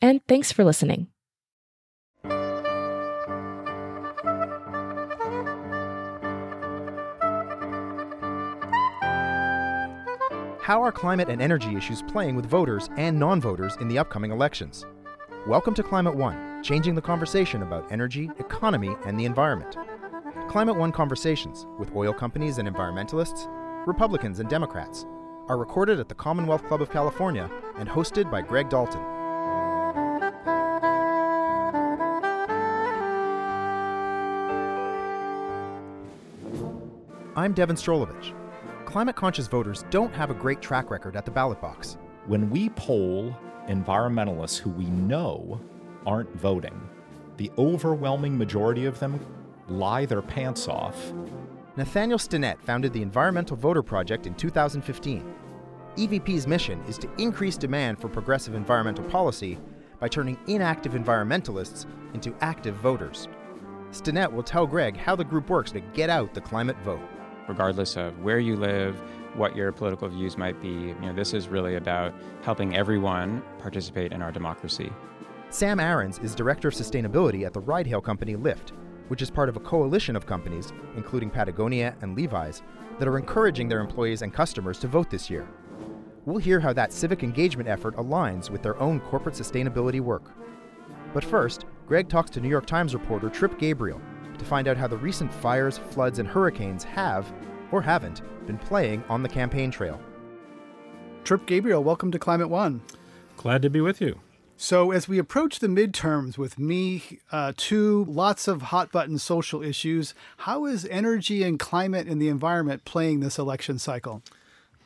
and thanks for listening. How are climate and energy issues playing with voters and non voters in the upcoming elections? Welcome to Climate One, changing the conversation about energy, economy, and the environment. Climate One conversations with oil companies and environmentalists, Republicans and Democrats are recorded at the Commonwealth Club of California and hosted by Greg Dalton. I'm Devin Strolovich. Climate conscious voters don't have a great track record at the ballot box. When we poll environmentalists who we know aren't voting, the overwhelming majority of them lie their pants off. Nathaniel Stinnett founded the Environmental Voter Project in 2015. EVP's mission is to increase demand for progressive environmental policy by turning inactive environmentalists into active voters. Stinnett will tell Greg how the group works to get out the climate vote regardless of where you live, what your political views might be. You know, this is really about helping everyone participate in our democracy. Sam Arons is Director of Sustainability at the ride hail company Lyft, which is part of a coalition of companies, including Patagonia and Levi's, that are encouraging their employees and customers to vote this year. We'll hear how that civic engagement effort aligns with their own corporate sustainability work. But first, Greg talks to New York Times reporter Trip Gabriel to find out how the recent fires, floods, and hurricanes have, or haven't, been playing on the campaign trail. Trip Gabriel, welcome to Climate One. Glad to be with you. So, as we approach the midterms with me, uh, too, lots of hot button social issues, how is energy and climate and the environment playing this election cycle?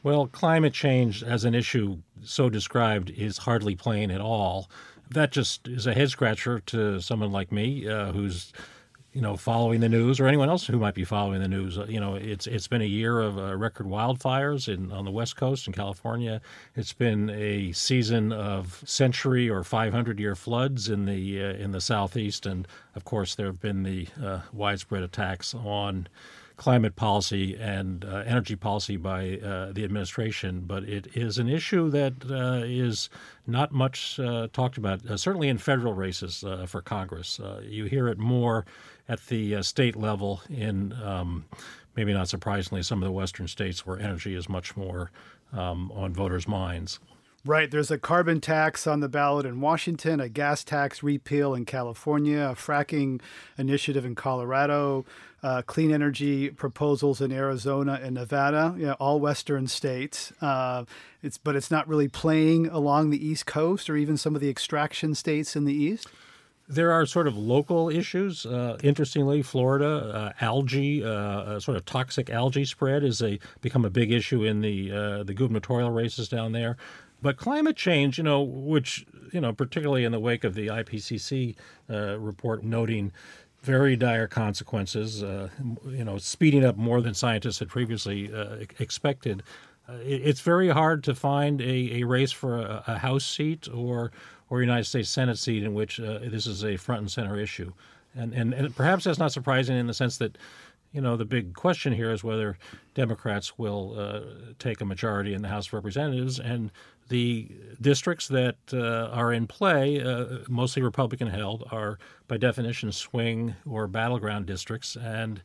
Well, climate change as an issue so described is hardly playing at all. That just is a head scratcher to someone like me uh, who's you know, following the news, or anyone else who might be following the news. Uh, you know, it's it's been a year of uh, record wildfires in on the West Coast in California. It's been a season of century or 500 year floods in the uh, in the southeast, and of course there have been the uh, widespread attacks on climate policy and uh, energy policy by uh, the administration, but it is an issue that uh, is not much uh, talked about, uh, certainly in federal races uh, for Congress. you hear it more at the state level in, um, maybe not surprisingly, some of the western states where energy is much more um, on voters' minds. Right. There's a carbon tax on the ballot in Washington, a gas tax repeal in California, a fracking initiative in Colorado, uh, clean energy proposals in Arizona and Nevada, you know, all Western states. Uh, it's but it's not really playing along the East Coast or even some of the extraction states in the East. There are sort of local issues. Uh, interestingly, Florida uh, algae, uh, sort of toxic algae spread, is a become a big issue in the uh, the gubernatorial races down there. But climate change, you know, which you know, particularly in the wake of the IPCC uh, report noting very dire consequences, uh, you know, speeding up more than scientists had previously uh, expected. Uh, it, it's very hard to find a, a race for a, a, House seat or or United States Senate seat in which uh, this is a front and center issue, and, and and perhaps that's not surprising in the sense that you know, the big question here is whether Democrats will uh, take a majority in the House of Representatives. And the districts that uh, are in play, uh, mostly Republican held, are by definition swing or battleground districts. And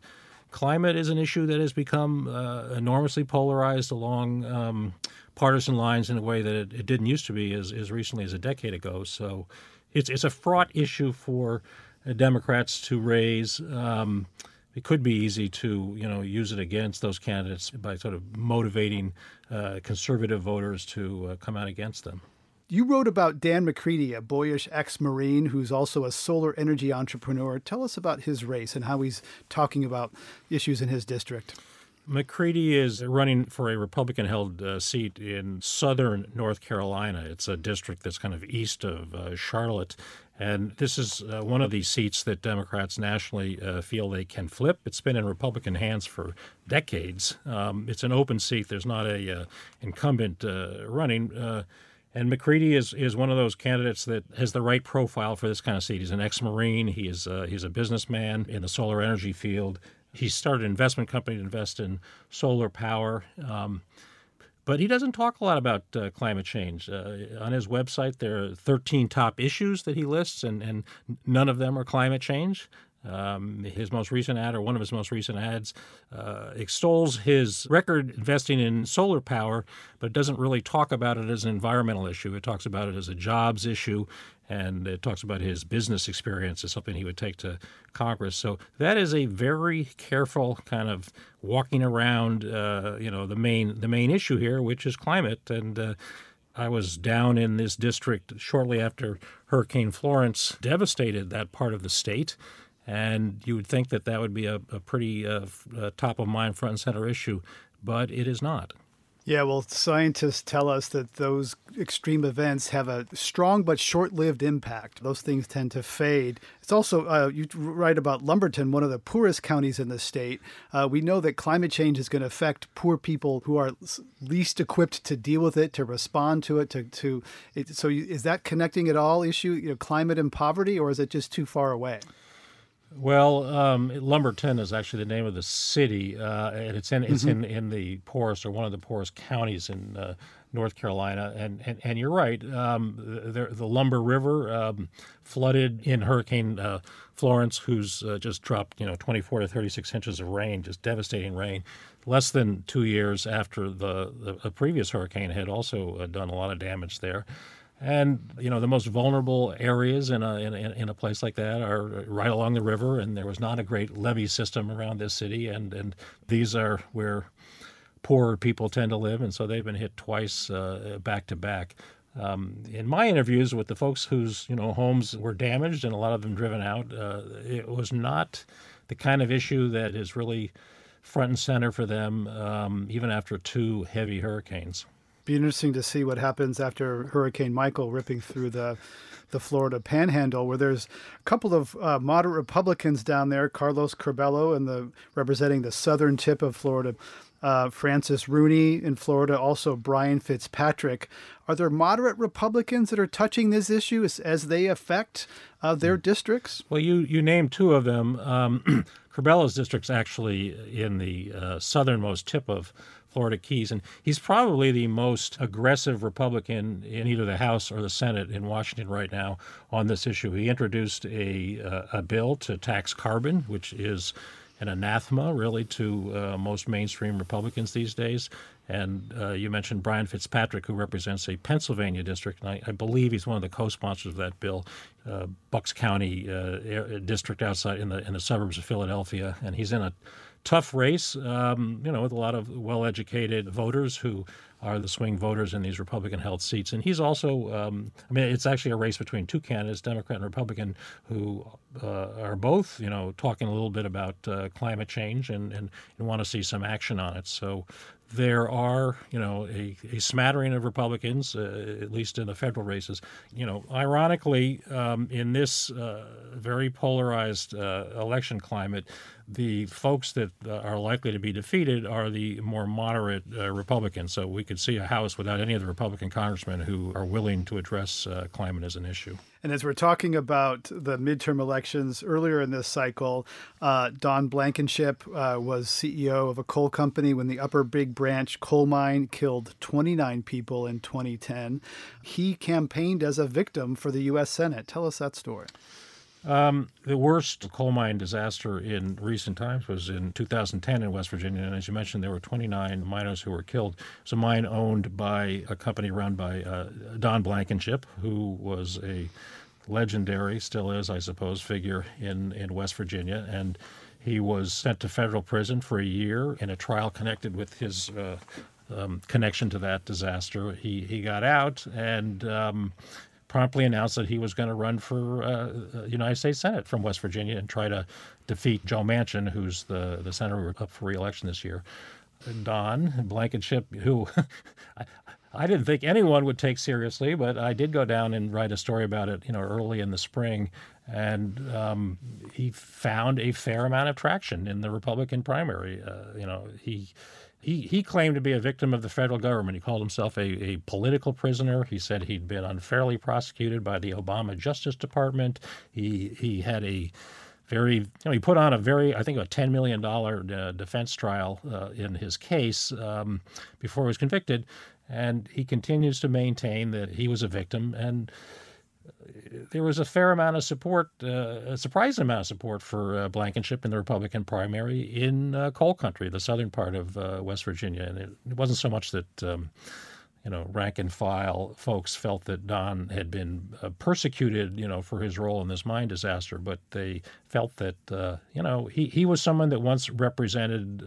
climate is an issue that has become uh, enormously polarized along um, partisan lines in a way that it, it, didn't used to be as, as recently as a decade ago. So it's, it's a fraught issue for Democrats to raise. Um, it could be easy to you know use it against those candidates by sort of motivating uh, conservative voters to uh, come out against them. You wrote about Dan McCready, a boyish ex Marine who's also a solar energy entrepreneur. Tell us about his race and how he's talking about issues in his district. McCready is running for a Republican held uh, seat in southern North Carolina. It's a district that's kind of east of uh, Charlotte. And this is uh, one of these seats that Democrats nationally uh, feel they can flip. It's been in Republican hands for decades. Um, it's an open seat. There's not a uh, incumbent uh, running. And McCready is, is one of those candidates that has the right profile for this kind of seat. He's an ex-marine. He is he's a businessman in the solar energy field. He started an investment company to invest in solar power. Um, but he doesn't talk a lot about uh, climate change. Uh, on his website, there are 13 top issues that he lists, and, and none of them are climate change. Um, his most recent ad, or one of his most recent ads, uh, extols his record investing in solar power, but doesn't really talk about it as an environmental issue. It talks about it as a jobs issue, and it talks about his business experience as something he would take to Congress. So that is a very careful kind of walking around, uh, you know, the main the main issue here, which is climate, and. Uh, I was down in this district shortly after Hurricane Florence devastated that part of the state. And you would think that that would be a, a pretty uh, uh, top of mind, front and center issue, but it is not. Yeah, well, scientists tell us that those extreme events have a strong but short lived impact. Those things tend to fade. It's also, uh, you write about Lumberton, one of the poorest counties in the state. Uh, we know that climate change is going to affect poor people who are least equipped to deal with it, to respond to it. To, to it. So, is that connecting at all issue, you know, climate and poverty, or is it just too far away? Well, um, Lumberton is actually the name of the city, uh, and it's in it's mm-hmm. in, in the poorest or one of the poorest counties in uh, North Carolina. And and, and you're right, um, the, the, Lumber River um, flooded in Hurricane uh, Florence, who's uh, just dropped you know 24 to 36 inches of rain, just devastating rain. Less than two years after the, the, the previous hurricane had also uh, done a lot of damage there. And you know the most vulnerable areas in a, in in a place like that are right along the river, and there was not a great levee system around this city, and and these are where poorer people tend to live, and so they've been hit twice uh, back to back. Um, in my interviews with the folks whose you know homes were damaged and a lot of them driven out, uh, it was not the kind of issue that is really front and center for them, um, even after two heavy hurricanes be interesting to see what happens after Hurricane Michael ripping through the the Florida Panhandle, where there's a couple of uh, moderate Republicans down there, Carlos Curbelo, and the representing the southern tip of Florida, uh, Francis Rooney in Florida, also Brian Fitzpatrick. Are there moderate Republicans that are touching this issue as, as they affect uh, their districts? Well, you you named two of them. Um, Curbelo's district's actually in the uh, southernmost tip of Florida Keys. And he's probably the most aggressive Republican in either the House or the Senate in Washington right now on this issue. He introduced a, uh, a bill to tax carbon, which is an anathema, really, to uh, most mainstream Republicans these days. And uh, you mentioned Brian Fitzpatrick, who represents a Pennsylvania district, and I, I believe he's one of the co-sponsors of that bill, uh, Bucks County uh, district outside in the in the suburbs of Philadelphia, and he's in a tough race, um, you know, with a lot of well-educated voters who are the swing voters in these Republican-held seats. And he's also, um, I mean, it's actually a race between two candidates, Democrat and Republican, who uh, are both, you know, talking a little bit about uh, climate change and, and, and want to see some action on it. So there are, you know, a, a smattering of Republicans, uh, at least in the federal races. You know, ironically, um, in this uh, very polarized uh, election climate, the folks that uh, are likely to be defeated are the more moderate uh, Republicans. So we could see a House without any of the Republican congressmen who are willing to address uh, climate as an issue. And as we're talking about the midterm elections earlier in this cycle, uh, Don Blankenship uh, was CEO of a coal company when the Upper Big Branch coal mine killed 29 people in 2010. He campaigned as a victim for the U.S. Senate. Tell us that story. Um, the worst coal mine disaster in recent times was in 2010 in West Virginia. And as you mentioned, there were 29 miners who were killed. It's a mine owned by a company run by uh, Don Blankenship, who was a legendary, still is, I suppose, figure in, in West Virginia. And He was sent to federal prison for a year in a trial connected with his uh, um, connection to that disaster. He he got out and. Um, promptly announced that he was going to run for uh, United States Senate from West Virginia and try to defeat Joe Manchin, who's the, the senator up for reelection this year. Don Blankenship, who I didn't think anyone would take seriously, but I did go down and write a story about it, you know, early in the spring, and um, he found a fair amount of traction in the Republican primary. Uh, you know, he. He, he claimed to be a victim of the federal government. He called himself a, a political prisoner. He said he'd been unfairly prosecuted by the Obama Justice Department. He he had a very, you know, he put on a very, I think, a $10 million uh, defense trial uh, in his case um, before he was convicted. And he continues to maintain that he was a victim. And there was a fair amount of support, uh, a surprising amount of support for uh, Blankenship in the Republican primary in uh, coal country, the southern part of uh, West Virginia. And it, it, wasn't so much that. Um, you know, rank and file folks felt that Don had been uh, persecuted, you know, for his role in this mine disaster, but they felt that, uh, you know, he, he was someone that once represented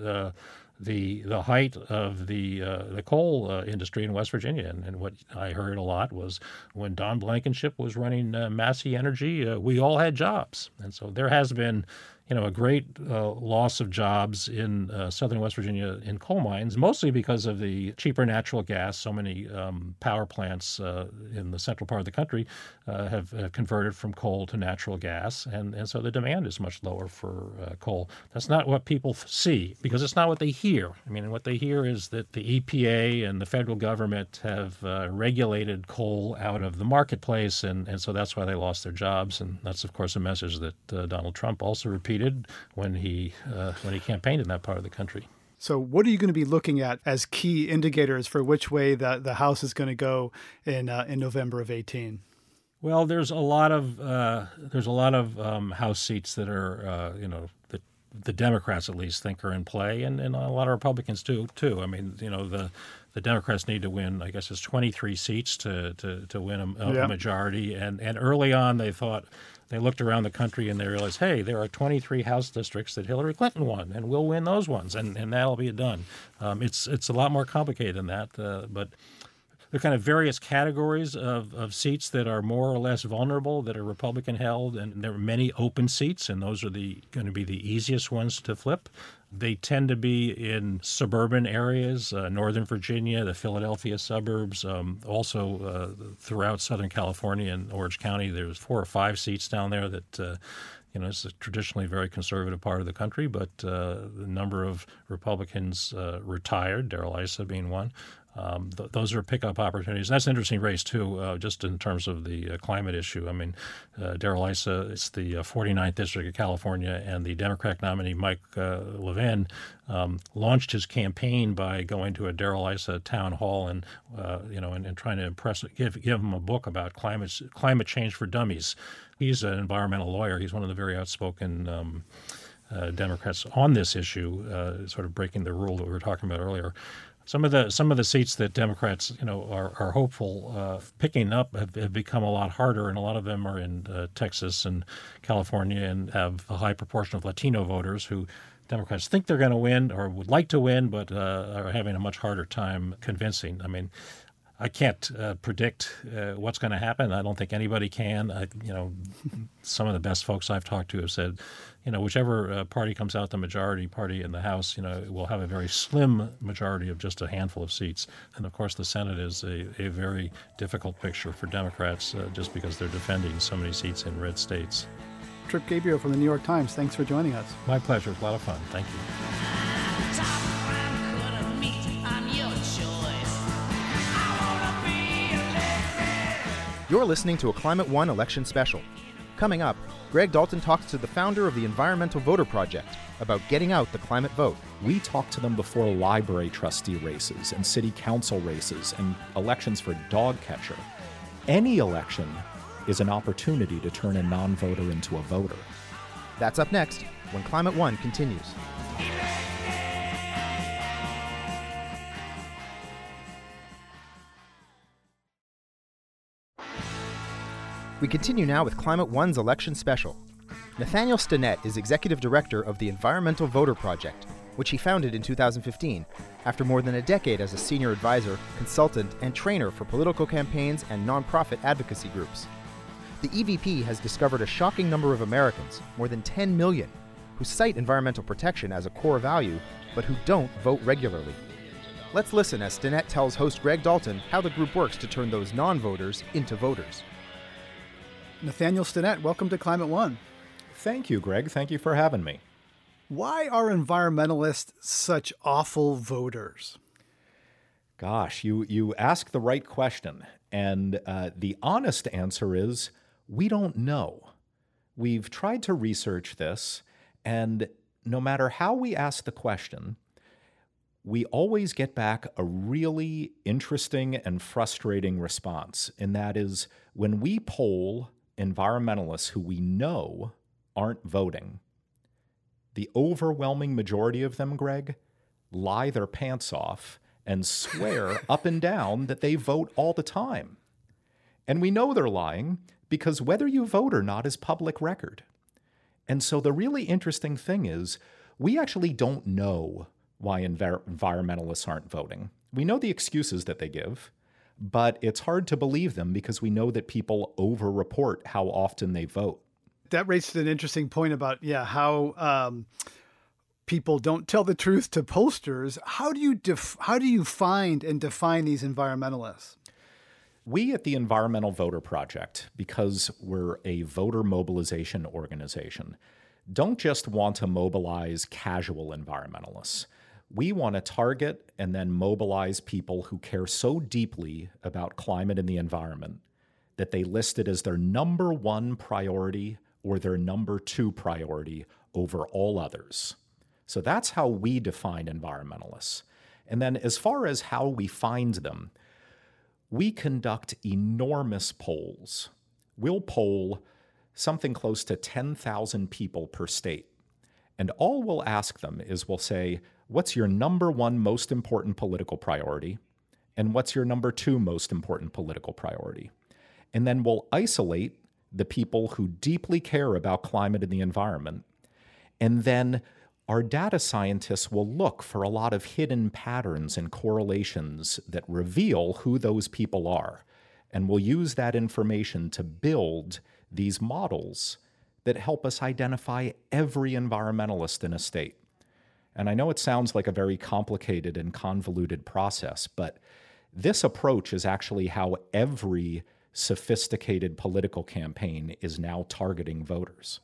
the the height of the uh, the coal uh, industry in West Virginia, and, and, what I heard a lot was when Don Blankenship was running uh, Massey Energy, we all had jobs, and so there has been you know, a great uh, loss of jobs in uh, southern West Virginia in coal mines, mostly because of the cheaper natural gas. So many um, power plants uh, in the central part of the country uh, have uh, converted from coal to natural gas, and, and so the demand is much lower for uh, coal. That's not what people see because it's not what they hear. I mean, what they hear is that the EPA and the federal government have regulated coal out of the marketplace, and, and so that's why they lost their jobs. And that's, of course, a message that Donald Trump also repeated repeated when he uh, when he campaigned in that part of the country. So, what are you going to be looking at as key indicators for which way the, the House is going to go in uh, in November of eighteen? Well, there's a lot of uh, there's a lot of um, House seats that are uh, you know that the Democrats at least think are in play, and, and a lot of Republicans too. Too. I mean, you know the the Democrats need to win. I guess it's 23 seats to to, to win a, a yeah. majority, and and early on they thought they looked around the country and they realized, hey, there are 23 House districts that Hillary Clinton won, and we'll win those ones, and, and that'll be done. Um, it's it's a lot more complicated than that, uh, but there are kind of various categories of, of seats that are more or less vulnerable that are Republican held, and there are many open seats, and those are the going to be the easiest ones to flip. They tend to be in suburban areas, uh, Northern Virginia, the Philadelphia suburbs, um, also uh, throughout Southern California and Orange County. There's four or five seats down there that. Uh, you know, it's a traditionally very conservative part of the country, but uh, the number of Republicans uh, retired, Darrell Issa being one, um, th- those are pickup opportunities. That's an interesting race, too, uh, just in terms of the uh, climate issue. I mean, uh, Darrell Issa is the 49th uh, District of California, and the Democratic nominee, Mike uh, Levin, um, launched his campaign by going to a Darrell Issa town hall and, uh, you know, and, and, trying to impress, give, give him a book about climate, climate change for dummies. He's an environmental lawyer. He's one of the very outspoken um, Democrats on this issue, sort of breaking the rule that we were talking about earlier. Some of the some of the seats that Democrats, you know, are, are hopeful uh, picking up have, have, become a lot harder, and a lot of them are in uh, Texas and California, and have a high proportion of Latino voters who Democrats think they're going to win or would like to win, but uh, are having a much harder time convincing. I mean, I can't uh, predict uh, what's going to happen. I don't think anybody can. I, you know, some of the best folks I've talked to have said, you know, whichever uh, party comes out the majority party in the House, you know, will have a very slim majority of just a handful of seats. And of course, the Senate is a, a very difficult picture for Democrats uh, just because they're defending so many seats in red states. Trip Gabriel from the New York Times. Thanks for joining us. My pleasure. It's a lot of fun. Thank you. You're listening to a Climate One election special. Coming up, Greg Dalton talks to the founder of the Environmental Voter Project about getting out the climate vote. We talk to them before library trustee races and city council races and elections for dog catcher. Any election is an opportunity to turn a non voter into a voter. That's up next when Climate One continues. We continue now with Climate One's election special. Nathaniel Stinnett is executive director of the Environmental Voter Project, which he founded in 2015 after more than a decade as a senior advisor, consultant, and trainer for political campaigns and nonprofit advocacy groups. The EVP has discovered a shocking number of Americans, more than 10 million, who cite environmental protection as a core value, but who don't vote regularly. Let's listen as Stinnett tells host Greg Dalton how the group works to turn those non voters into voters. Nathaniel Stinnett, welcome to Climate One. Thank you, Greg. Thank you for having me. Why are environmentalists such awful voters? Gosh, you, you ask the right question. And uh, the honest answer is we don't know. We've tried to research this, and no matter how we ask the question, we always get back a really interesting and frustrating response. And that is when we poll environmentalists who we know aren't voting, the overwhelming majority of them, Greg, lie their pants off and swear up and down that they vote all the time. And we know they're lying because whether you vote or not is public record. And so the really interesting thing is we actually don't know why envir- environmentalists aren't voting. We know the excuses that they give, but it's hard to believe them because we know that people overreport how often they vote. That raises an interesting point about yeah how um, people don't tell the truth to pollsters. How do you def- how do you find and define these environmentalists? We at the Environmental Voter Project, because we're a voter mobilization organization, don't just want to mobilize casual environmentalists. We want to target and then mobilize people who care so deeply about climate and the environment that they list it as their number one priority or their number two priority over all others. So that's how we define environmentalists. And then, as far as how we find them, we conduct enormous polls. We'll poll something close to 10,000 people per state. And all we'll ask them is we'll say, What's your number one most important political priority? And what's your number two most important political priority? And then we'll isolate the people who deeply care about climate and the environment. And then our data scientists will look for a lot of hidden patterns and correlations that reveal who those people are. And we'll use that information to build these models that help us identify every environmentalist in a state. And I know it sounds like a very complicated and convoluted process, but this approach is actually how every sophisticated political campaign is now targeting voters.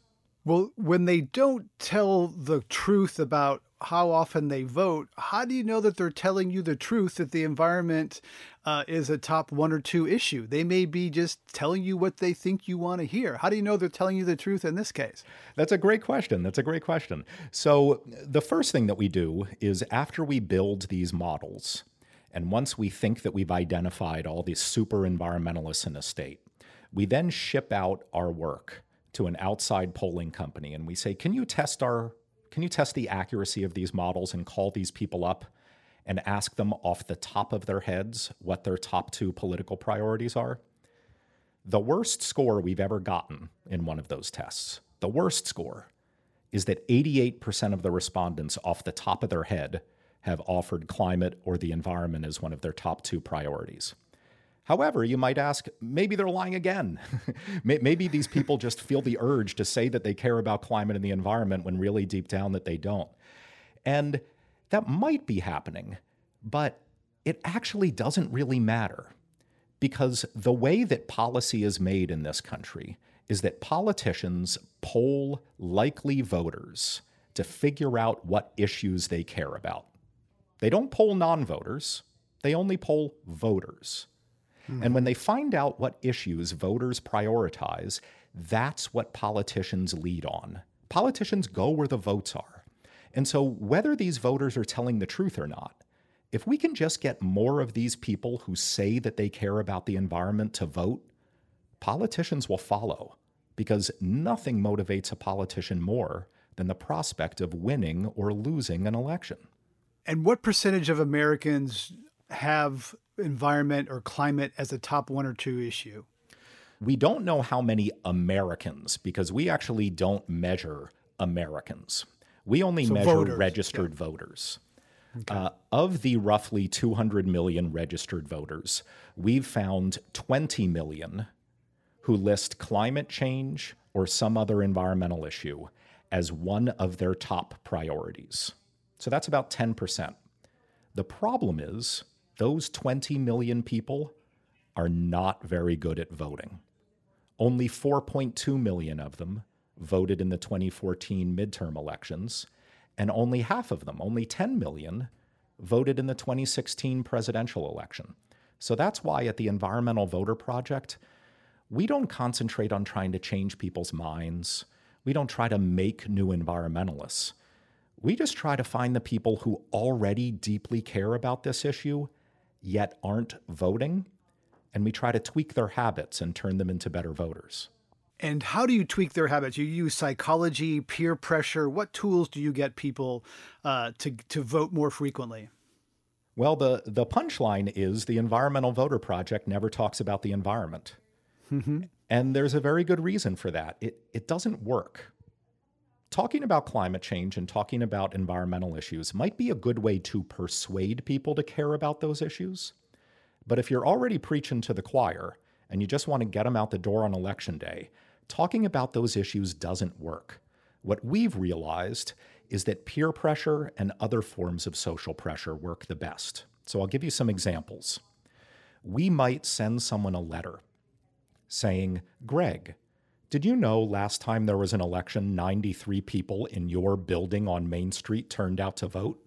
Well, when they don't tell the truth about how often they vote, how do you know that they're telling you the truth that the environment uh, is a top one or two issue? They may be just telling you what they think you want to hear. How do you know they're telling you the truth in this case? That's a great question. That's a great question. So, the first thing that we do is after we build these models, and once we think that we've identified all these super environmentalists in a state, we then ship out our work to an outside polling company and we say, "Can you test our can you test the accuracy of these models and call these people up and ask them off the top of their heads what their top two political priorities are?" The worst score we've ever gotten in one of those tests, the worst score is that 88% of the respondents off the top of their head have offered climate or the environment as one of their top two priorities. However, you might ask, maybe they're lying again. maybe these people just feel the urge to say that they care about climate and the environment when really deep down that they don't. And that might be happening, but it actually doesn't really matter because the way that policy is made in this country is that politicians poll likely voters to figure out what issues they care about. They don't poll non voters, they only poll voters. Mm-hmm. And when they find out what issues voters prioritize, that's what politicians lead on. Politicians go where the votes are. And so, whether these voters are telling the truth or not, if we can just get more of these people who say that they care about the environment to vote, politicians will follow because nothing motivates a politician more than the prospect of winning or losing an election. And what percentage of Americans have environment or climate as a top one or two issue? We don't know how many Americans, because we actually don't measure Americans. We only So measure voters, registered voters. Uh, of the roughly 200 million registered voters, we've found 20 million who list climate change or some other environmental issue as one of their top priorities. So that's about 10%. The problem is those 20 million people are not very good at voting. Only 4.2 million of them voted in the 2014 midterm elections, and only half of them, only 10 million, voted in the 2016 presidential election. So that's why at the Environmental Voter Project, we don't concentrate on trying to change people's minds. We don't try to make new environmentalists. We just try to find the people who already deeply care about this issue, yet aren't voting, and we try to tweak their habits and turn them into better voters. And how do you tweak their habits? You use psychology, peer pressure. What tools do you get people uh, to to vote more frequently? Well, the, the punchline is the Environmental Voter Project never talks about the environment. And there's a very good reason for that. It, it doesn't work. Talking about climate change and talking about environmental issues might be a good way to persuade people to care about those issues. But if you're already preaching to the choir and you just want to get them out the door on election day, talking about those issues doesn't work. What we've realized is that peer pressure and other forms of social pressure work the best. So I'll give you some examples. We might send someone a letter saying, Greg, did you know last time there was an election, 93 people in your building on Main Street turned out to vote?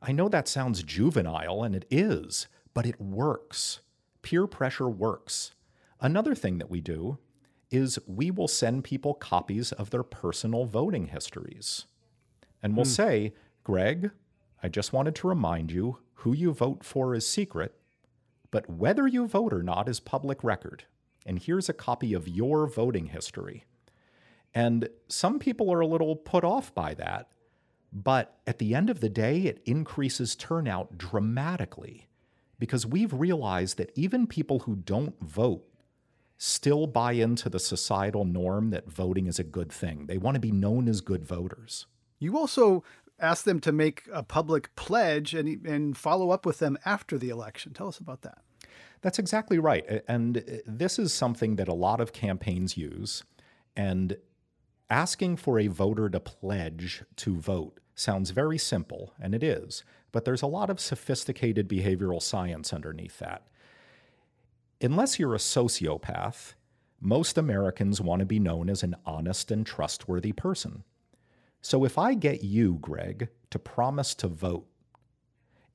I know that sounds juvenile, and it is, but it works. Peer pressure works. Another thing that we do is we will send people copies of their personal voting histories. And we'll hmm. say, Greg, I just wanted to remind you who you vote for is secret, but whether you vote or not is public record. And here's a copy of your voting history. And some people are a little put off by that, but at the end of the day, it increases turnout dramatically because we've realized that even people who don't vote still buy into the societal norm that voting is a good thing. They want to be known as good voters. You also ask them to make a public pledge and and follow up with them after the election. Tell us about that. That's exactly right. And uh, this is something that a lot of campaigns use. And asking for a voter to pledge to vote sounds very simple, and it is, but there's a lot of sophisticated behavioral science underneath that. Unless you're a sociopath, most Americans want to be known as an honest and trustworthy person. So if I get you, Greg, to promise to vote,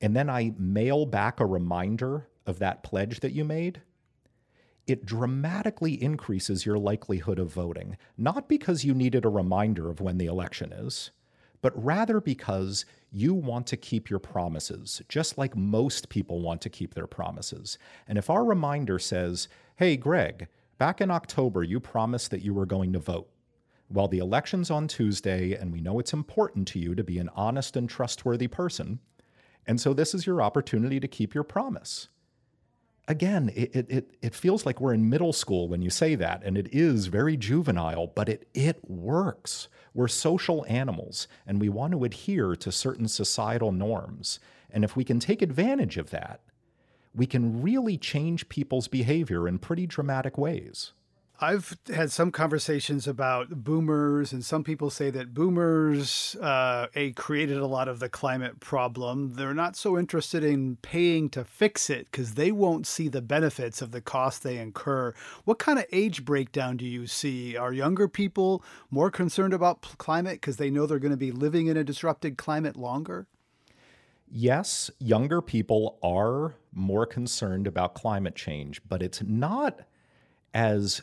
and then I mail back a reminder of that pledge that you made, it dramatically increases your likelihood of voting, not because you needed a reminder of when the election is, but rather because you want to keep your promises, just like most people want to keep their promises. And if our reminder says, hey, Greg, back in October, you promised that you were going to vote. Well, the election's on Tuesday, and we know it's important to you to be an honest and trustworthy person. And so this is your opportunity to keep your promise again, it, it, it, feels like we're in middle school when you say that, and it is very juvenile, but it, it works. We're social animals, and we want to adhere to certain societal norms. And if we can take advantage of that, we can really change people's behavior in pretty dramatic ways. I've had some conversations about boomers, and some people say that boomers uh, a created a lot of the climate problem. They're not so interested in paying to fix it because they won't see the benefits of the cost they incur. What kind of age breakdown do you see? Are younger people more concerned about p- climate because they know they're going to be living in a disrupted climate longer? Yes, younger people are more concerned about climate change, but it's not as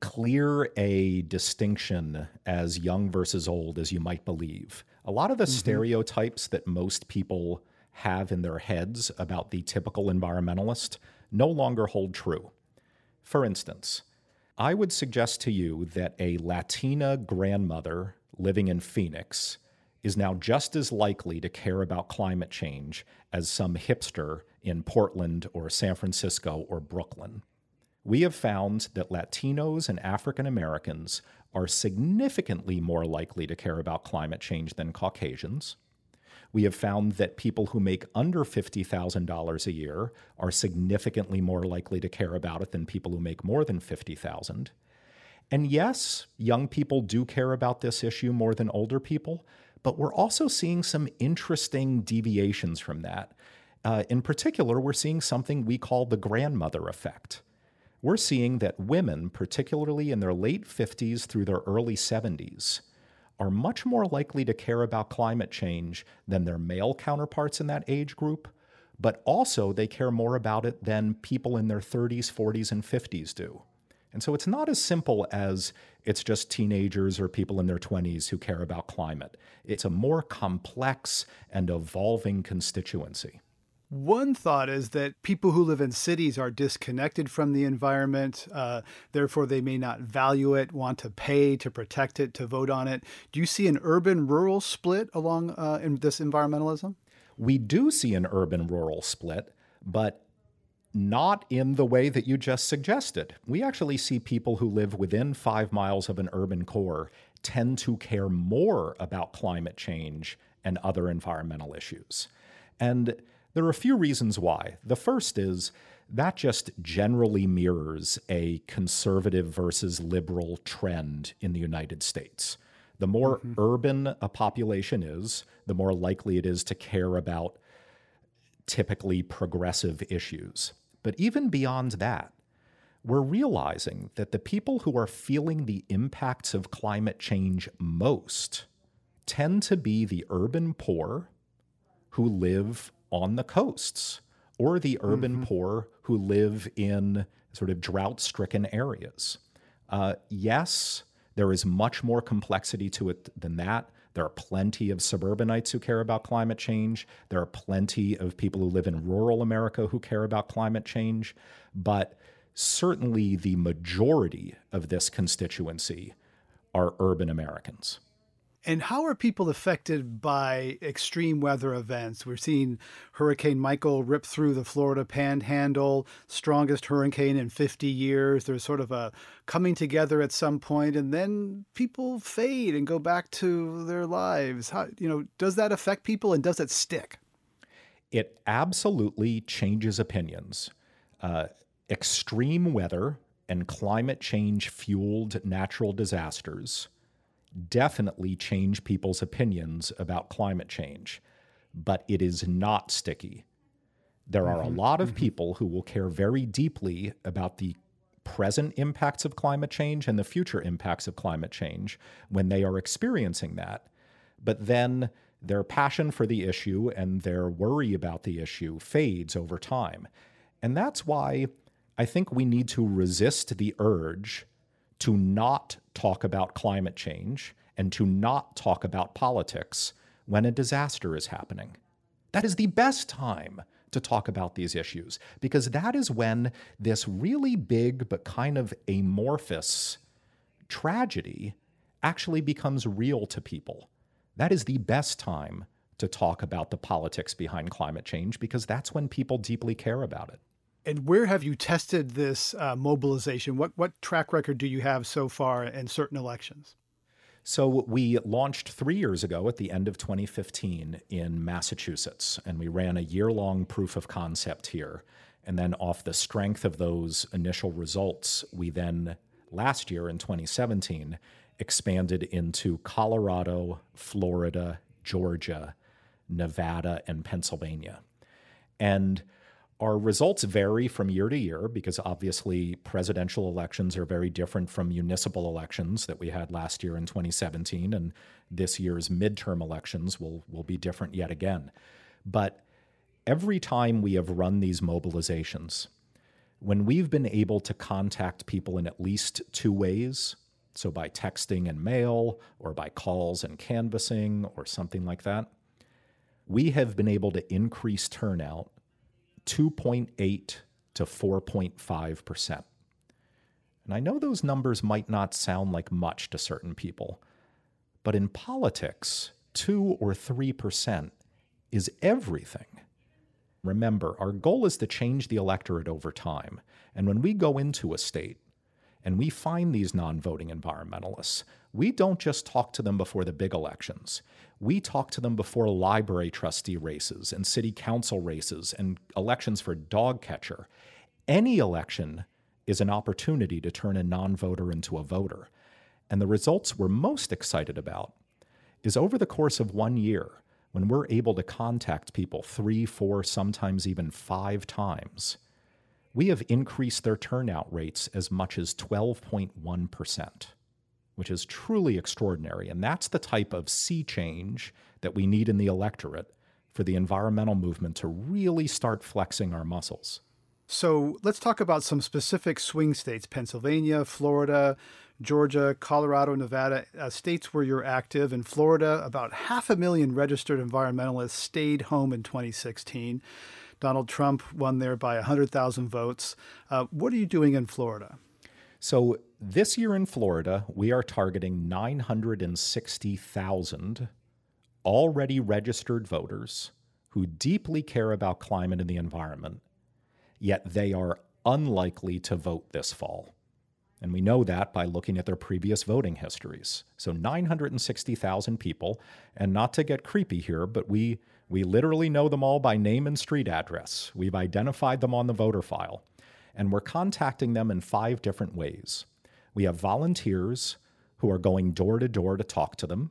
clear a distinction as young versus old as you might believe. A lot of the mm-hmm. stereotypes that most people have in their heads about the typical environmentalist no longer hold true. For instance, I would suggest to you that a Latina grandmother living in Phoenix is now just as likely to care about climate change as some hipster in Portland or San Francisco or Brooklyn. We have found that Latinos and African Americans are significantly more likely to care about climate change than Caucasians. We have found that people who make under $50,000 a year are significantly more likely to care about it than people who make more than 50,000. And yes, young people do care about this issue more than older people, but we're also seeing some interesting deviations from that. Uh, in particular, we're seeing something we call the grandmother effect we're seeing that women, particularly in their late 50s through their early 70s, are much more likely to care about climate change than their male counterparts in that age group, but also they care more about it than people in their 30s, 40s, and 50s do. And so it's not as simple as it's just teenagers or people in their 20s who care about climate. It's a more complex and evolving constituency. One thought is that people who live in cities are disconnected from the environment, uh, therefore, they may not value it, want to pay to protect it, to vote on it. Do you see an urban rural split along uh, in this environmentalism? We do see an urban rural split, but not in the way that you just suggested. We actually see people who live within five miles of an urban core tend to care more about climate change and other environmental issues. And there are a few reasons why. The first is that just generally mirrors a conservative versus liberal trend in the United States. The more mm-hmm. urban a population is, the more likely it is to care about typically progressive issues. But even beyond that, we're realizing that the people who are feeling the impacts of climate change most tend to be the urban poor who live on the coasts or the urban mm-hmm. poor who live in sort of drought stricken areas. Uh, yes, there is much more complexity to it than that. There are plenty of suburbanites who care about climate change. There are plenty of people who live in rural America who care about climate change. But certainly the majority of this constituency are urban Americans. And how are people affected by extreme weather events? We're seeing Hurricane Michael rip through the Florida panhandle, strongest hurricane in 50 years. There's sort of a coming together at some point, and then people fade and go back to their lives. How, you know, does that affect people and does it stick? It absolutely changes opinions. Uh, extreme weather and climate change fueled natural disasters definitely change people's opinions about climate change, but it is not sticky. There are mm-hmm. a lot of mm-hmm. people who will care very deeply about the present impacts of climate change and the future impacts of climate change when they are experiencing that. But then their passion for the issue and their worry about the issue fades over time. And that's why I think we need to resist the urge to not talk about climate change and to not talk about politics when a disaster is happening. That is the best time to talk about these issues because that is when this really big but kind of amorphous tragedy actually becomes real to people. That is the best time to talk about the politics behind climate change because that's when people deeply care about it. And where have you tested this uh, mobilization? What what track record do you have so far in certain elections? So we launched three years ago at the end of 2015 in Massachusetts, and we ran a year-long proof of concept here. And then, off the strength of those initial results, we then last year in 2017 expanded into Colorado, Florida, Georgia, Nevada, and Pennsylvania. And our results vary from year to year because obviously presidential elections are very different from municipal elections that we had last year in 2017, and this year's midterm elections will, will be different yet again. But every time we have run these mobilizations, when we've been able to contact people in at least two ways, so by texting and mail, or by calls and canvassing, or something like that, we have been able to increase turnout 2.8 to 4.5%. And I know those numbers might not sound like much to certain people, but in politics, 2 or 3% is everything. Remember, our goal is to change the electorate over time. And when we go into a state and we find these non voting environmentalists, we don't just talk to them before the big elections. We talk to them before library trustee races and city council races and elections for dog catcher. Any election is an opportunity to turn a non voter into a voter. And the results we're most excited about is over the course of one year, when we're able to contact people three, four, sometimes even five times, we have increased their turnout rates as much as 12.1%, which is truly extraordinary. And that's the type of sea change that we need in the electorate for the environmental movement to really start flexing our muscles. So let's talk about some specific swing states Pennsylvania, Florida, Georgia, Colorado, Nevada, uh, states where you're active. In Florida, about half a million registered environmentalists stayed home in 2016. Donald Trump won there by 100,000 votes. Uh, what are you doing in Florida? So, this year in Florida, we are targeting 960,000 already registered voters who deeply care about climate and the environment yet they are unlikely to vote this fall. And we know that by looking at their previous voting histories. So 960,000 people, and not to get creepy here, but we we literally know them all by name and street address. We've identified them on the voter file, and we're contacting them in five different ways. We have volunteers who are going door to door to talk to them.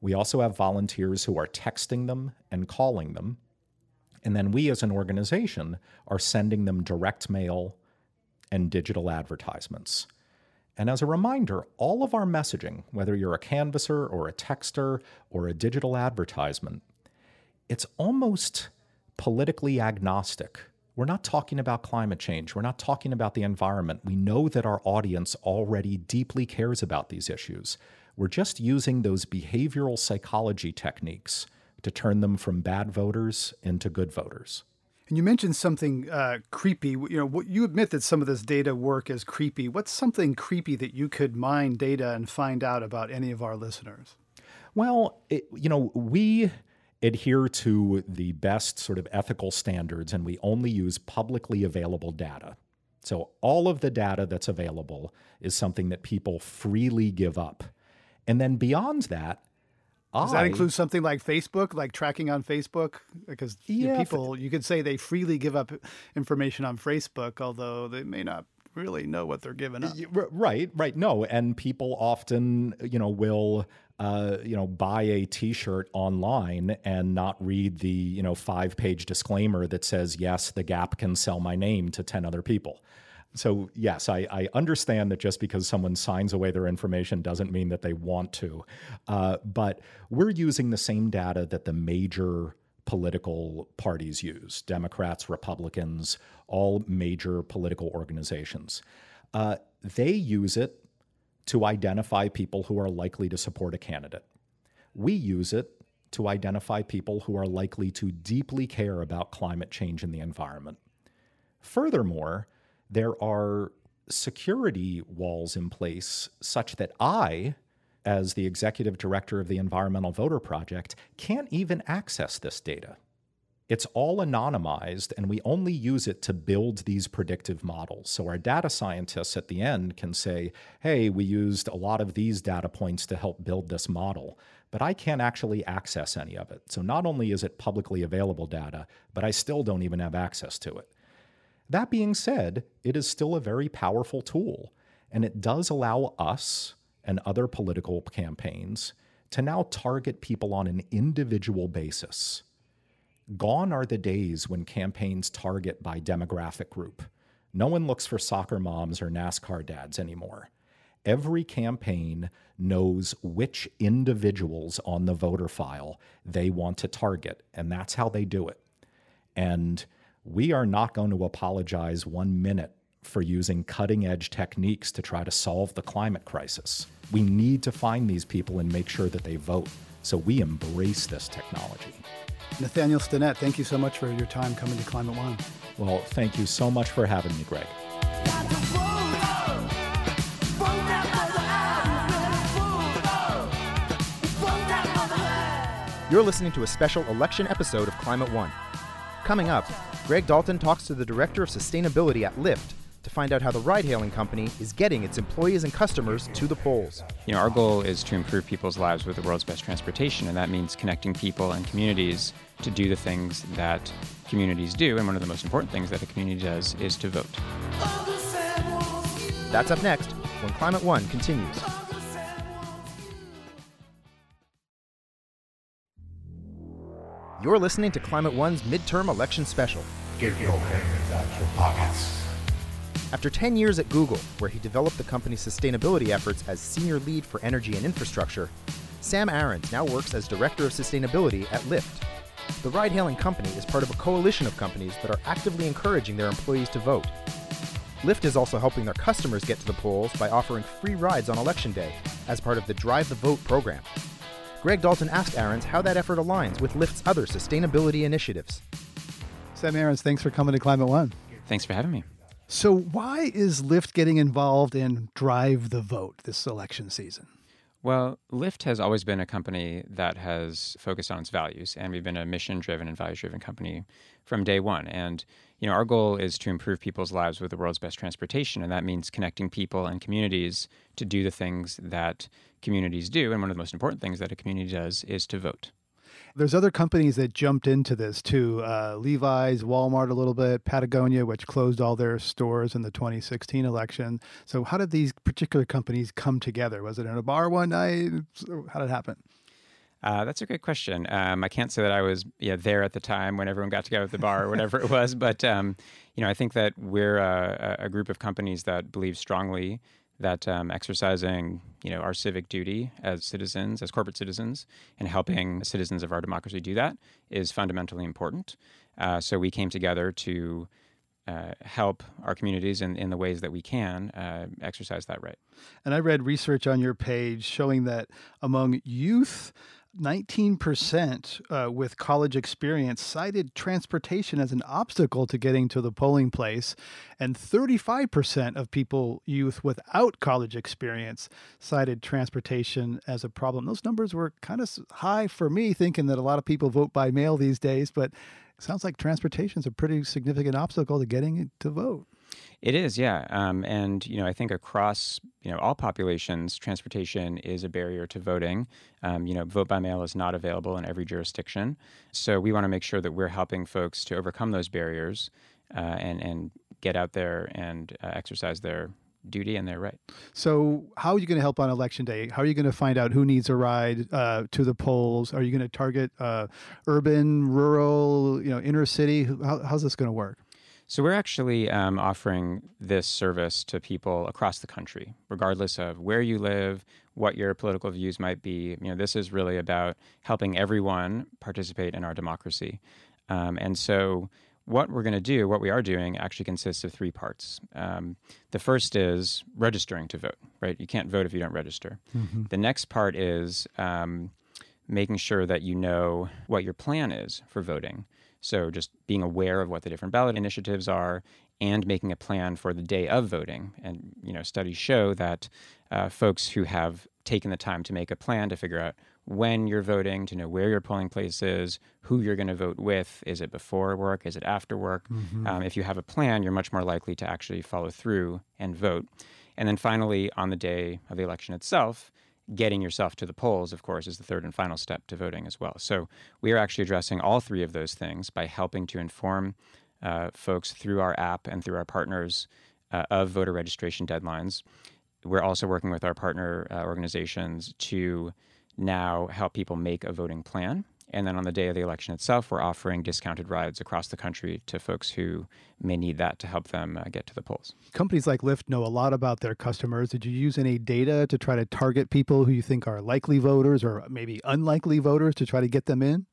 We also have volunteers who are texting them and calling them. And then we as an organization are sending them direct mail and digital advertisements. And as a reminder, all of our messaging, whether you're a canvasser or a texter or a digital advertisement, it's almost politically agnostic. We're not talking about climate change. We're not talking about the environment. We know that our audience already deeply cares about these issues. We're just using those behavioral psychology techniques to turn them from bad voters into good voters. And you mentioned something uh, creepy. You know, you admit that some of this data work is creepy. What's something creepy that you could mine data and find out about any of our listeners? Well, it, you know, we adhere to the best sort of ethical standards and we only use publicly available data. So all of the data that's available is something that people freely give up. And then beyond that, does that include something like Facebook, like tracking on Facebook? Because yeah, people, you could say they freely give up information on Facebook, although they may not really know what they're giving up. Right, right. No, and people often, you know, will, uh, you know, buy a T-shirt online and not read the, you know, five-page disclaimer that says, "Yes, the Gap can sell my name to ten other people." So, yes, I, I, understand that just because someone signs away their information doesn't mean that they want to. Uh, but we're using the same data that the major political parties use Democrats, Republicans, all major political organizations. Uh, they use it to identify people who are likely to support a candidate. We use it to identify people who are likely to deeply care about climate change and the environment. Furthermore, there are security walls in place such that I, as the executive director of the Environmental Voter Project, can't even access this data. It's all anonymized, and we only use it to build these predictive models. So, our data scientists at the end can say, hey, we used a lot of these data points to help build this model, but I can't actually access any of it. So, not only is it publicly available data, but I still don't even have access to it. That being said, it is still a very powerful tool, and it does allow us and other political campaigns to now target people on an individual basis. Gone are the days when campaigns target by demographic group. No one looks for soccer moms or NASCAR dads anymore. Every campaign knows which individuals on the voter file they want to target, and that's how they do it. And we are not going to apologize one minute for using cutting edge techniques to try to solve the climate crisis. We need to find these people and make sure that they vote. So we embrace this technology. Nathaniel Stinnett, thank you so much for your time coming to Climate One. Well, thank you so much for having me, Greg. You're listening to a special election episode of Climate One. Coming up, Greg Dalton talks to the Director of Sustainability at Lyft to find out how the ride hailing company is getting its employees and customers to the polls. You know, our goal is to improve people's lives with the world's best transportation, and that means connecting people and communities to do the things that communities do. And one of the most important things that a community does is to vote. That's up next when Climate One continues. You're listening to Climate One's midterm election special. Get your hands out your pockets. After 10 years at Google, where he developed the company's sustainability efforts as senior lead for energy and infrastructure, Sam Arons now works as director of sustainability at Lyft. The ride hailing company is part of a coalition of companies that are actively encouraging their employees to vote. Lyft is also helping their customers get to the polls by offering free rides on election day as part of the Drive the Vote program. Greg Dalton asked Arons how that effort aligns with Lyft's other sustainability initiatives. Sam Arons, thanks for coming to Climate One. Thanks for having me. So, why is Lyft getting involved in Drive the Vote this election season? Well, Lyft has always been a company that has focused on its values, and we've been a mission driven and values driven company from day one. And, you know, our goal is to improve people's lives with the world's best transportation, and that means connecting people and communities to do the things that communities do. And one of the most important things that a community does is to vote. There's other companies that jumped into this too. Uh, Levi's, Walmart, a little bit, Patagonia, which closed all their stores in the 2016 election. So, how did these particular companies come together? Was it in a bar one night? How did it happen? Uh, that's a great question. Um, I can't say that I was yeah, there at the time when everyone got together at the bar or whatever it was, but um, you know, I think that we're a, a, group of companies that believe strongly that um, exercising you know our civic duty as citizens as corporate citizens and helping citizens of our democracy do that is fundamentally important uh, so we came together to uh, help our communities in, in the ways that we can uh, exercise that right. And I read research on your page showing that among youth 19% uh, with college experience cited transportation as an obstacle to getting to the polling place, and 35% of people, youth without college experience, cited transportation as a problem. Those numbers were kind of high for me, thinking that a lot of people vote by mail these days, but sounds like transportation is a pretty significant obstacle to getting to vote. It is, yeah. Um, and, you know, I think across, you know, all populations, transportation is a barrier to voting. Um, you know, vote by mail is not available in every jurisdiction. So we want to make sure that we're helping folks to overcome those barriers uh, and, and get out there and uh, exercise their duty and their right. So, how are you going to help on election day? How are you going to find out who needs a ride uh, to the polls? Are you going to target uh, urban, rural, you know, inner city? How, how's this going to work? So we're actually um, offering this service to people across the country, regardless of where you live, what your political views might be. You know, this is really about helping everyone participate in our democracy. Um, and so, what we're going to do, what we are doing, actually consists of three parts. Um, the first is registering to vote. Right, you can't vote if you don't register. Mm-hmm. The next part is um, making sure that you know what your plan is for voting. So just being aware of what the different ballot initiatives are and making a plan for the day of voting. And you know, studies show that uh, folks who have taken the time to make a plan to figure out when you're voting, to know where your polling place is, who you're going to vote with, is it before work, is it after work? Mm-hmm. Um, if you have a plan, you're much more likely to actually follow through and vote. And then finally, on the day of the election itself, getting yourself to the polls, of course, is the third and final step to voting as well. So we are actually addressing all three of those things by helping to inform uh, folks through our app and through our partners uh, of voter registration deadlines. We're also working with our partner uh, organizations to now help people make a voting plan and then on the day of the election itself, we're offering discounted rides across the country to folks who may need that to help them uh, get to the polls. Companies like Lyft know a lot about their customers. Did you use any data to try to target people who you think are likely voters or maybe unlikely voters to try to get them in?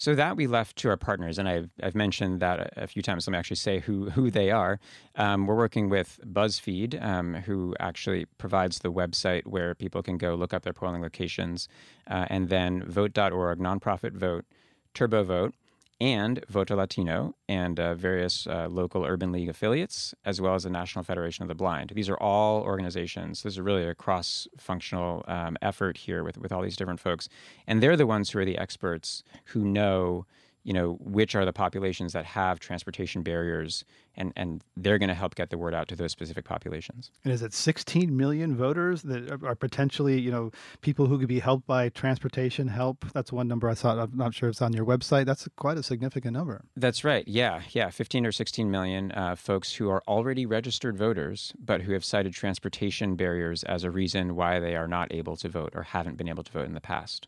So that we left to our partners, and I've, I've mentioned that a, few times. Let me actually say who who they are. Um, we're working with BuzzFeed, um, who actually provides the website where people can go look up their polling locations, uh, and then Vote.org, nonprofit Vote, TurboVote, and Voto Latino and uh, various uh, local urban league affiliates, as well as the National Federation of the Blind. These are all organizations. This is really a cross functional um, effort here with, with all these different folks. And they're the ones who are the experts who know you know, which are the populations that have transportation barriers, and, and they're going to help get the word out to those specific populations. And is it 16 million voters that are potentially, you know, people who could be helped by transportation help? That's one number I saw. I'm not sure if it's on your website. That's quite a significant number. That's right. Yeah, yeah, 15 or 16 million uh, folks who are already registered voters, but who have cited transportation barriers as a reason why they are not able to vote or haven't been able to vote in the past.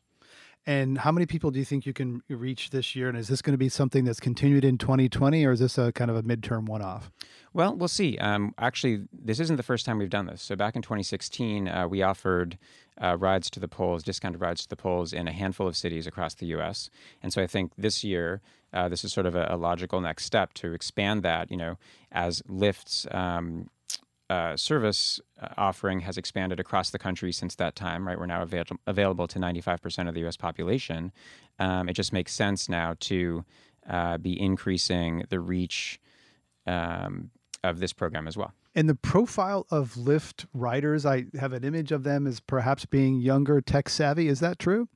And how many people do you think you can reach this year? And is this going to be something that's continued in 2020, or is this a kind of a midterm one off? Well, we'll see. Um, actually, this isn't the first time we've done this. So back in 2016, uh, we offered uh, rides to the polls, discounted rides to the polls in a handful of cities across the U.S. And so I think this year, uh, this is sort of a, a, logical next step to expand that. You know, as Lyft's. um, uh, service uh, offering has expanded across the country since that time, right? We're now avail- available to 95% of the US population. Um, it just makes sense now to uh, be increasing the reach um, of this program as well. And the profile of Lyft riders, I have an image of them as perhaps being younger, tech savvy. Is that true?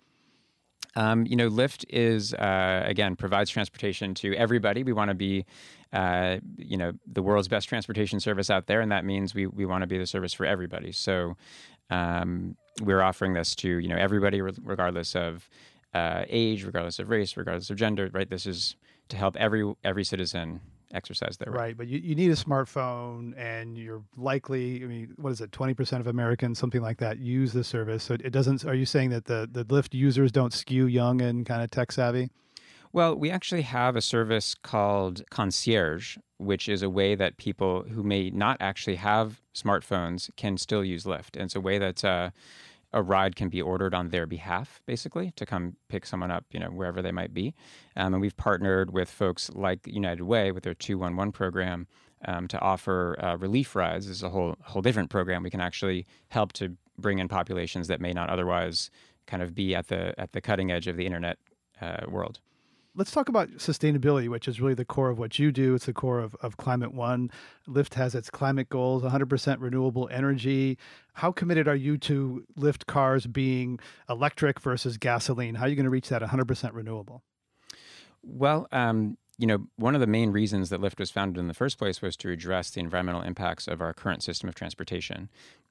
Um, you know, Lyft is uh, again provides transportation to everybody. We want to be, uh, you know, the world's best transportation service out there, and that means we we want to be the service for everybody. So um, we're offering this to you know everybody, regardless of uh, age, regardless of race, regardless of gender. Right? This is to help every every citizen exercise there. Right, but you, you need a smartphone, and you're likely, I mean, what is it, 20% of Americans, something like that, use the service. So it doesn't, are you saying that the, the Lyft users don't skew young and kind of tech savvy? Well, we actually have a service called Concierge, which is a way that people who may not actually have smartphones can still use Lyft. And it's a way that uh, a ride can be ordered on their behalf, basically, to come pick someone up, you know, wherever they might be. Um, and we've partnered with folks like United Way with their 211 program um, to offer uh, relief rides. This is a whole whole different program. We can actually help to bring in populations that may not otherwise kind of be at the at the cutting edge of the internet uh, world let's talk about sustainability, which is really the core of what you do. It's the core of, of Climate One. Lyft has its climate goals 100% renewable energy. How committed are you to Lyft cars being electric versus gasoline? How are you going to reach that 100% renewable? Well, um, you know, one of the main reasons that Lyft was founded in the first place was to address the environmental impacts of our current system of transportation.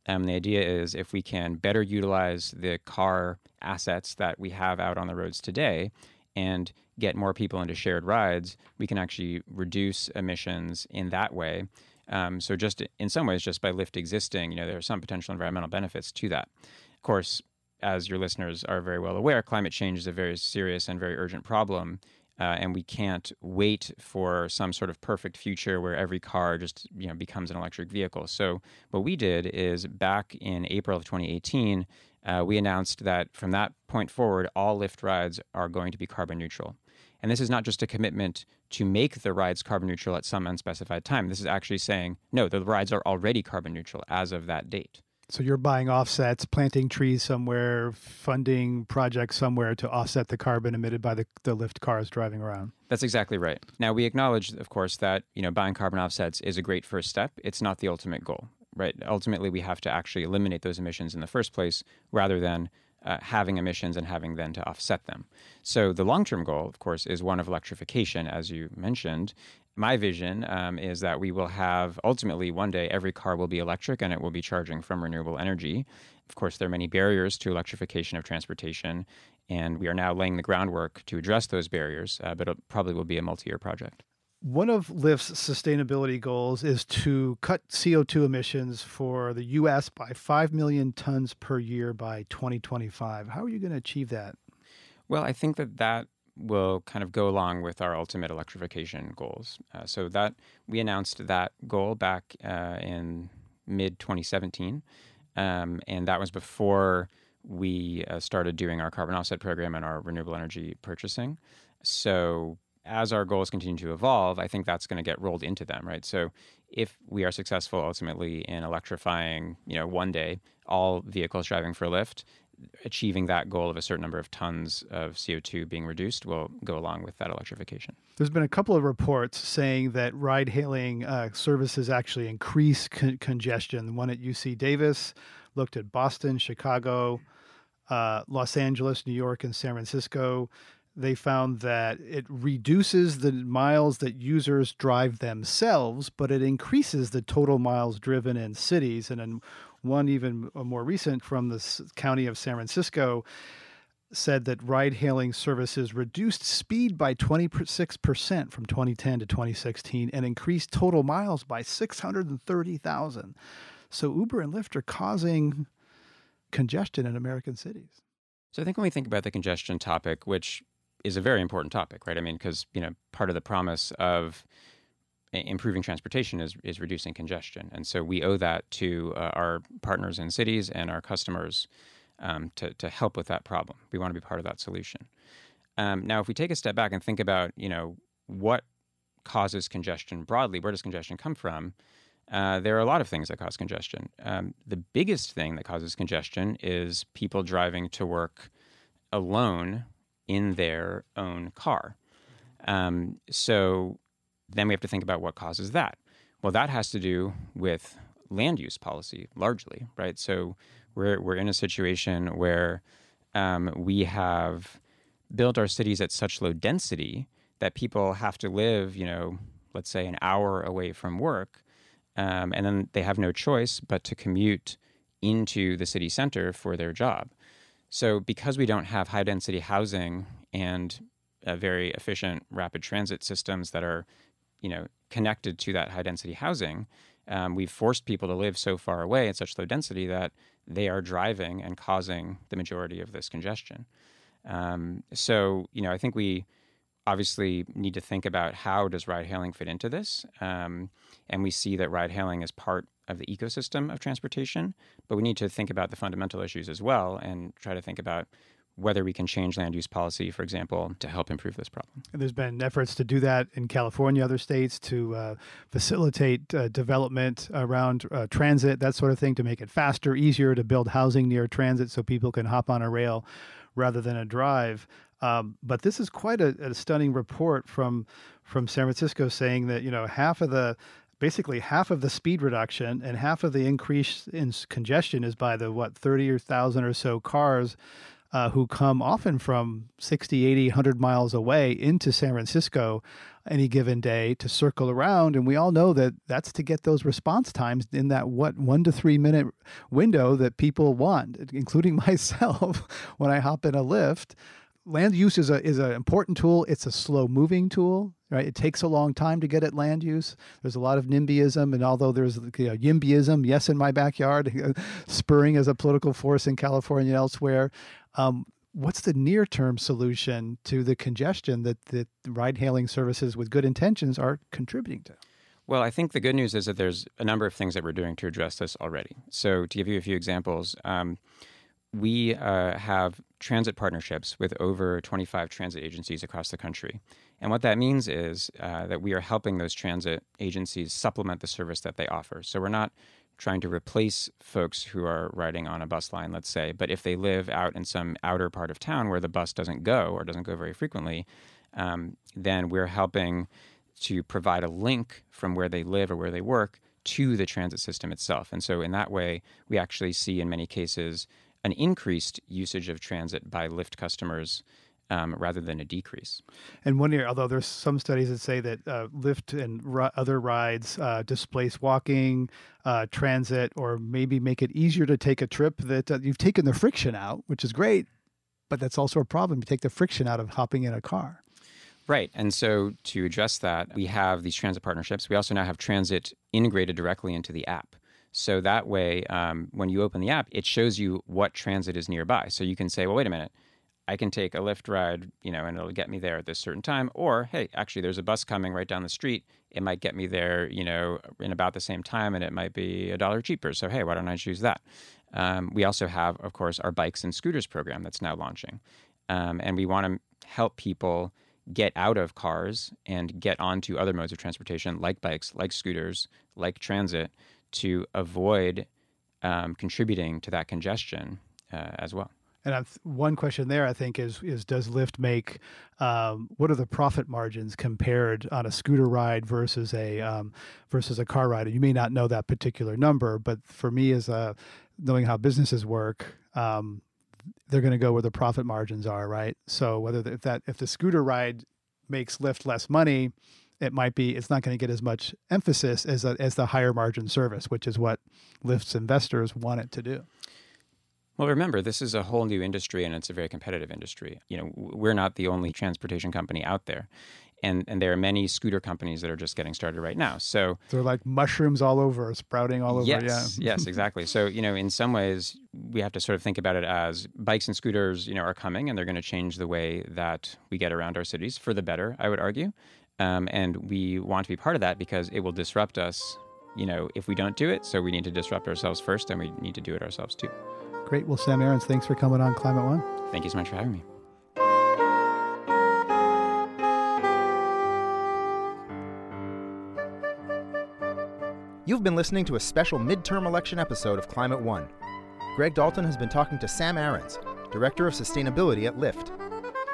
Um, the idea is if we can better utilize the car assets that we have out on the roads today and get more people into shared rides, we can actually reduce emissions in that way. Um, so, just in some ways, just by Lyft existing, you know, there are some potential environmental benefits to that. Of course, as your listeners are very well aware, climate change is a very serious and very urgent problem. Uh, and we can't wait for some sort of perfect future where every car just you know becomes an electric vehicle. So what we did is back in April of 2018, uh, we announced that from that point forward, all Lyft rides are going to be carbon neutral. And this is not just a commitment to make the rides carbon neutral at some unspecified time. This is actually saying, no, the rides are already carbon neutral as of that date. So you're buying offsets, planting trees somewhere, funding projects somewhere to offset the carbon emitted by the, the Lyft cars driving around. That's exactly right. Now we acknowledge, of course, that you know buying carbon offsets is a great first step. It's not the ultimate goal right? Ultimately, we have to actually eliminate those emissions in the first place rather than uh, having emissions and having then to offset them. So, the long term goal, of course, is one of electrification, as you mentioned. My vision um, is that we will have ultimately one day every car will be electric and it will be charging from renewable energy. Of course, there are many barriers to electrification of transportation, and we are now laying the groundwork to address those barriers, uh, but it probably will be a multi year project. One of Lyft's sustainability goals is to cut CO2 emissions for the U.S. by 5 million tons per year by 2025. How are you going to achieve that? Well, I think that that will kind of go along with our ultimate electrification goals. Uh, so that we announced that goal back uh, in mid 2017, um, and that was before we uh, started doing our carbon offset program and our renewable energy purchasing. So as our goals continue to evolve, I think that's going to get rolled into them, right? So if we are successful ultimately in electrifying, you know, one day all vehicles driving for Lyft, achieving that goal of a certain number of tons of CO2 being reduced will go along with that electrification. There's been a couple of reports saying that ride hailing uh, services actually increase con- congestion. One at UC Davis looked at Boston, Chicago, uh, Los Angeles, New York, and San Francisco they found that it reduces the miles that users drive themselves, but it increases the total miles driven in cities. And then one even more recent from the county of San Francisco said that ride hailing services reduced speed by 26% from 2010 to 2016 and increased total miles by 630,000. So Uber and Lyft are causing congestion in American cities. So I think when we think about the congestion topic, which is a very important topic, right? I mean, because you know, part of the promise of improving transportation is is reducing congestion, and so we owe that to uh, our partners in cities and our customers um, to to help with that problem. We want to be part of that solution. Um, now, if we take a step back and think about, you know, what causes congestion broadly, where does congestion come from? Uh, there are a lot of things that cause congestion. Um, the biggest thing that causes congestion is people driving to work alone in their own car. Um, so then we have to think about what causes that. Well, that has to do with land use policy largely, right? So we're, we're in a situation where um, we have built our cities at such low density that people have to live, you know, let's say an hour away from work um, and then they have no choice but to commute into the city center for their job. So, because we don't have high density housing and very efficient rapid transit systems that are, you know, connected to that high density housing, um, we've forced people to live so far away at such low density that they are driving and causing the majority of this congestion. Um, so, you know, I think we obviously need to think about how does ride hailing fit into this um, and we see that ride hailing is part of the ecosystem of transportation but we need to think about the fundamental issues as well and try to think about whether we can change land use policy, for example, to help improve this problem. And there's been efforts to do that in California, other states, to uh, facilitate uh, development around uh, transit, that sort of thing, to make it faster, easier to build housing near transit so people can hop on a rail rather than a drive. Um, but this is quite a, a, stunning report from from San Francisco saying that you know half of the basically half of the speed reduction and half of the increase in congestion is by the what 30 or thousand or so cars uh, who come often from 60 80 100 miles away into san francisco any given day to circle around. And we all know that that's to get those response times in that what one to three minute window that people want including myself when i hop in a Lyft land use is a is an important tool. It's a slow moving tool, right? It takes a long time to get at land use. There's a lot of NIMBYism, and although there's you know, YIMBYism, yes, in my backyard, spurring as a political force in California and elsewhere. Um, what's the near term solution to the congestion that that ride hailing services with good intentions are contributing to? Well, I think the good news is that there's a number of things that we're doing to address this already. So, to give you a few examples. Um, we uh, have transit partnerships with over 25 transit agencies across the country. And what that means is uh, that we are helping those transit agencies supplement the service that they offer. So we're not trying to replace folks who are riding on a bus line, let's say, but if they live out in some outer part of town where the bus doesn't go or doesn't go very frequently, um, then we're helping to provide a link from where they live or where they work to the transit system itself. And so in that way, we actually see in many cases an increased usage of transit by Lyft customers um, rather than a decrease. And one year, although there's some studies that say that uh, Lyft and r- other rides uh, displace walking, uh, transit, or maybe make it easier to take a trip, that uh, you've taken the friction out, which is great, but that's also a problem. You take the friction out of hopping in a car. Right. And so to address that, we have these transit partnerships. We also now have transit integrated directly into the app. So that way, um, when you open the app, it shows you what transit is nearby. So you can say, well, wait a minute, I can take a Lyft ride, you know, and it'll get me there at this certain time. Or, hey, actually, there's a bus coming right down the street. It might get me there, you know, in about the same time, and it might be a dollar cheaper. So, hey, why don't I choose that? Um, we also have, of course, our bikes and scooters program that's now launching. Um, and we want to help people get out of cars and get onto other modes of transportation like bikes, like scooters, like transit to avoid um, contributing to that congestion uh, as well. And I've, one question there, I think, is is does Lyft make um, what are the profit margins compared on a scooter ride versus a um, versus a car ride? And you may not know that particular number, but for me, as a knowing how businesses work, um, they're going to go where the profit margins are, right? So whether the, if that if the scooter ride makes Lyft less money, it might be it's not going to get as much emphasis as a, as the higher margin service, which is what Lyft's investors want it to do. Well, remember, this is a whole new industry and it's a very competitive industry. You know, we're not the only transportation company out there. And, and there are many scooter companies that are just getting started right now. So they're like mushrooms all over, sprouting all over. Yes, yeah. yes, exactly. So you know, in some ways, we have to sort of think about it as bikes and scooters, you know, are coming, and they're going to change the way that we get around our cities for the better. I would argue, um, and we want to be part of that because it will disrupt us. You know, if we don't do it, so we need to disrupt ourselves first, and we need to do it ourselves too. Great. Well, Sam Arons, thanks for coming on Climate One. Thank you so much for having me. You've been listening to a special midterm election episode of Climate One. Greg Dalton has been talking to Sam Arons, Director of Sustainability at Lyft.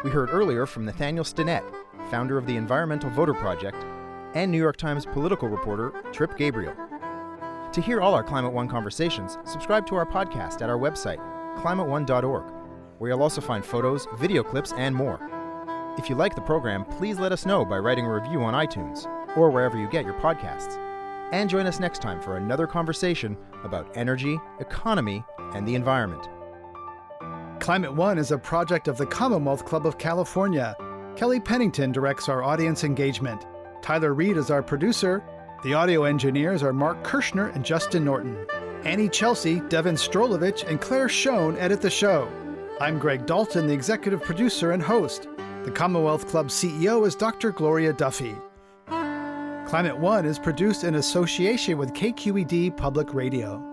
We heard earlier from Nathaniel Stinnett, founder of the Environmental Voter Project, and New York Times political reporter Trip Gabriel. To hear all our Climate One conversations, subscribe to our podcast at our website, climateone.org, where you'll also find photos, video clips, and more. If you like the program, please let us know by writing a review on iTunes or wherever you get your podcasts. And join us next time for another conversation about energy, economy, and the environment. Climate One is a project of the Commonwealth Club of California. Kelly Pennington directs our audience engagement. Tyler Reed is our producer. The audio engineers are Mark Kirschner and Justin Norton. Annie Chelsea, Devin Strolovich, and Claire Schoen edit the show. I'm Greg Dalton, the executive producer and host. The Commonwealth Club CEO is Dr. Gloria Duffy. Climate One is produced in association with KQED Public Radio.